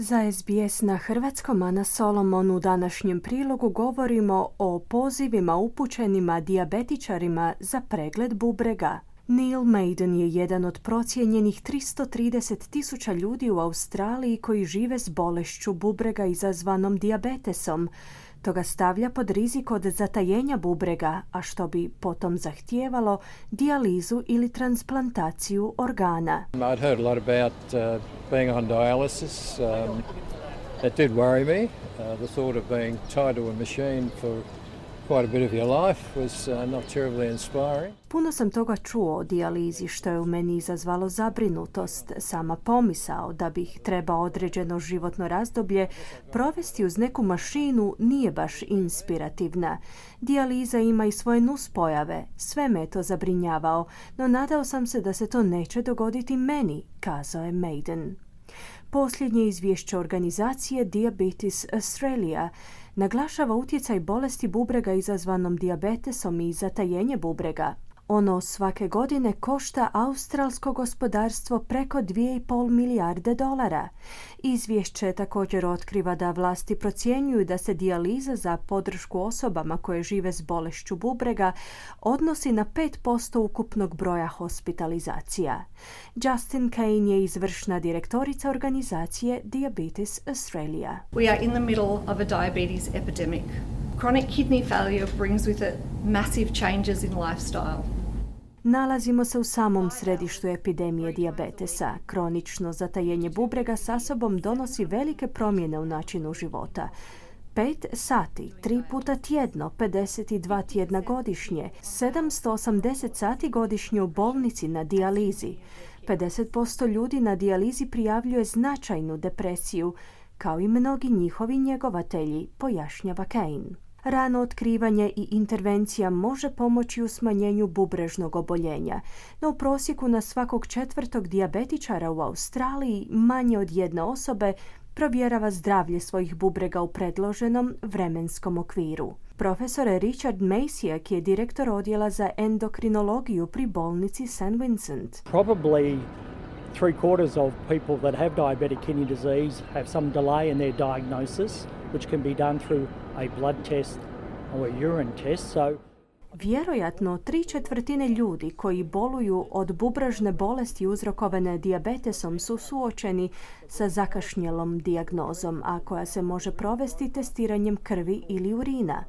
Za SBS na hrvatskom, a na Solomonu u današnjem prilogu govorimo o pozivima upućenima dijabetičarima za pregled bubrega. Neil Maiden je jedan od procijenjenih 330 tisuća ljudi u Australiji koji žive s bolešću bubrega izazvanom dijabetesom. To ga stavlja pod rizik od zatajenja bubrega, a što bi potom zahtijevalo dijalizu ili transplantaciju organa. I'd heard a lot about uh, being on dialysis. Um, it did worry me. Uh, the thought of being tied to a machine for uh. Puno sam toga čuo o dijalizi što je u meni izazvalo zabrinutost. Sama pomisao da bih trebao određeno životno razdoblje provesti uz neku mašinu nije baš inspirativna. Dijaliza ima i svoje nuspojave, sve me to zabrinjavao, no nadao sam se da se to neće dogoditi meni, kazao je Maiden. Posljednje izvješće organizacije Diabetes Australia naglašava utjecaj bolesti bubrega izazvanom dijabetesom i zatajenje bubrega. Ono svake godine košta australsko gospodarstvo preko 2,5 milijarde dolara. Izvješće također otkriva da vlasti procjenjuju da se dijaliza za podršku osobama koje žive s bolešću bubrega odnosi na 5% ukupnog broja hospitalizacija. Justin Kane je izvršna direktorica organizacije Diabetes Australia. We are in the middle of a diabetes epidemic. Chronic kidney failure brings with it massive changes in lifestyle. Nalazimo se u samom središtu epidemije dijabetesa. Kronično zatajenje bubrega sa sobom donosi velike promjene u načinu života. 5 sati, 3 puta tjedno, 52 tjedna godišnje, 780 sati godišnje u bolnici na dijalizi. 50% ljudi na dijalizi prijavljuje značajnu depresiju, kao i mnogi njihovi njegovatelji, pojašnjava Kane. Rano otkrivanje i intervencija može pomoći u smanjenju bubrežnog oboljenja, no u prosjeku na svakog četvrtog dijabetičara u Australiji manje od jedne osobe provjerava zdravlje svojih bubrega u predloženom vremenskom okviru. Profesor Richard Masijak je direktor odjela za endokrinologiju pri bolnici St. Vincent. Probably three quarters of people that have diabetic kidney disease have some delay in their diagnosis, which can be done through a blood test or a urine test. So Vjerojatno tri četvrtine ljudi koji boluju od bubražne bolesti uzrokovane dijabetesom su suočeni sa zakašnjelom dijagnozom, a koja se može provesti testiranjem krvi ili urina.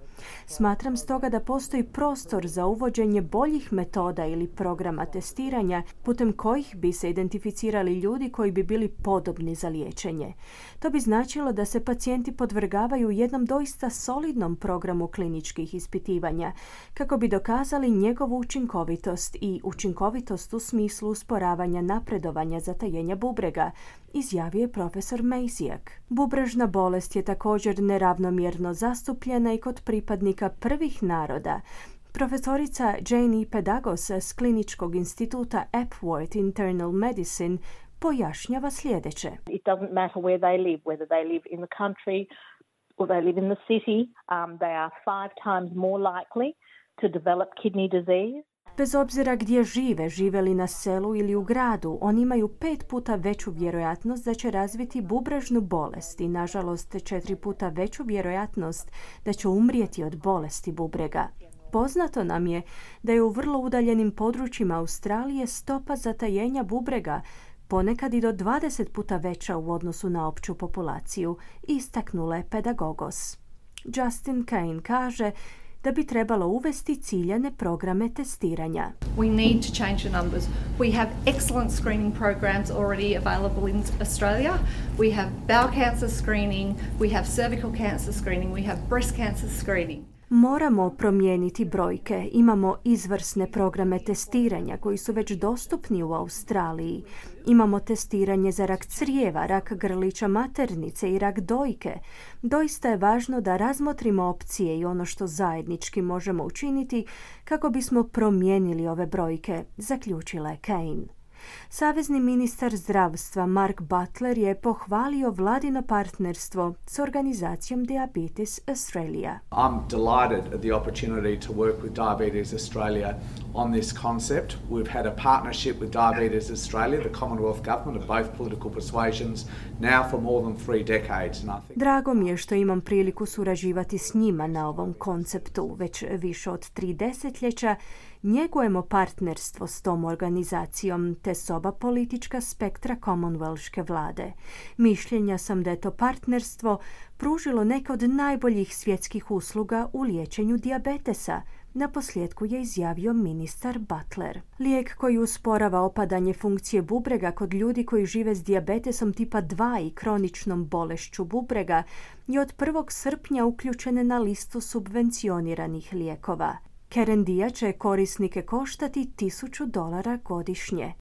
Smatram stoga da postoji prostor za uvođenje boljih metoda ili programa testiranja putem kojih bi se identificirali ljudi koji bi bili podobni za liječenje. To bi značilo da se pacijenti podvrgavaju jednom doista solidnom programu kliničkih ispitivanja kako bi dokazali njegovu učinkovitost i učinkovitost u smislu usporavanja napredovanja zatajenja bubrega, izjavio je profesor Mejsijak. Bubrežna bolest je također neravnomjerno zastupljena i kod pripadnika prvih naroda, Profesorica Jane E. Pedagos s Kliničkog instituta Epworth Internal Medicine pojašnjava sljedeće. It doesn't matter where they live, whether they live in the country or they live in the city, um, they are five times more likely to develop kidney disease. Bez obzira gdje žive, žive li na selu ili u gradu, oni imaju pet puta veću vjerojatnost da će razviti bubrežnu bolest i nažalost četiri puta veću vjerojatnost da će umrijeti od bolesti bubrega. Poznato nam je da je u vrlo udaljenim područjima Australije stopa zatajenja bubrega ponekad i do 20 puta veća u odnosu na opću populaciju, istaknula je pedagogos. Justin Kane kaže da bi trebalo uvesti ciljane programe testiranja. We need to change the numbers. We have excellent screening programs already available in Australia. We have bowel cancer screening, we have cervical cancer screening, we have breast cancer screening. Moramo promijeniti brojke. Imamo izvrsne programe testiranja koji su već dostupni u Australiji. Imamo testiranje za rak crijeva, rak grlića maternice i rak dojke. Doista je važno da razmotrimo opcije i ono što zajednički možemo učiniti kako bismo promijenili ove brojke, zaključila je Kane. Savezni ministar zdravstva Mark Butler je pohvalio vladino partnerstvo s organizacijom Diabetes Australia. I'm delighted at the opportunity to work with Diabetes Australia on this concept. We've had a partnership with Diabetes Australia, the Commonwealth Government of both political persuasions, now for more than three decades. And I think... Drago mi je što imam priliku surađivati s njima na ovom konceptu. Već više od tri desetljeća njegujemo partnerstvo s tom organizacijom te s oba politička spektra Commonwealthke vlade. Mišljenja sam da je to partnerstvo pružilo neke od najboljih svjetskih usluga u liječenju dijabetesa – na posljedku je izjavio ministar Butler. Lijek koji usporava opadanje funkcije bubrega kod ljudi koji žive s dijabetesom tipa 2 i kroničnom bolešću bubrega je od 1. srpnja uključene na listu subvencioniranih lijekova. Kerendija će korisnike koštati 1000 dolara godišnje.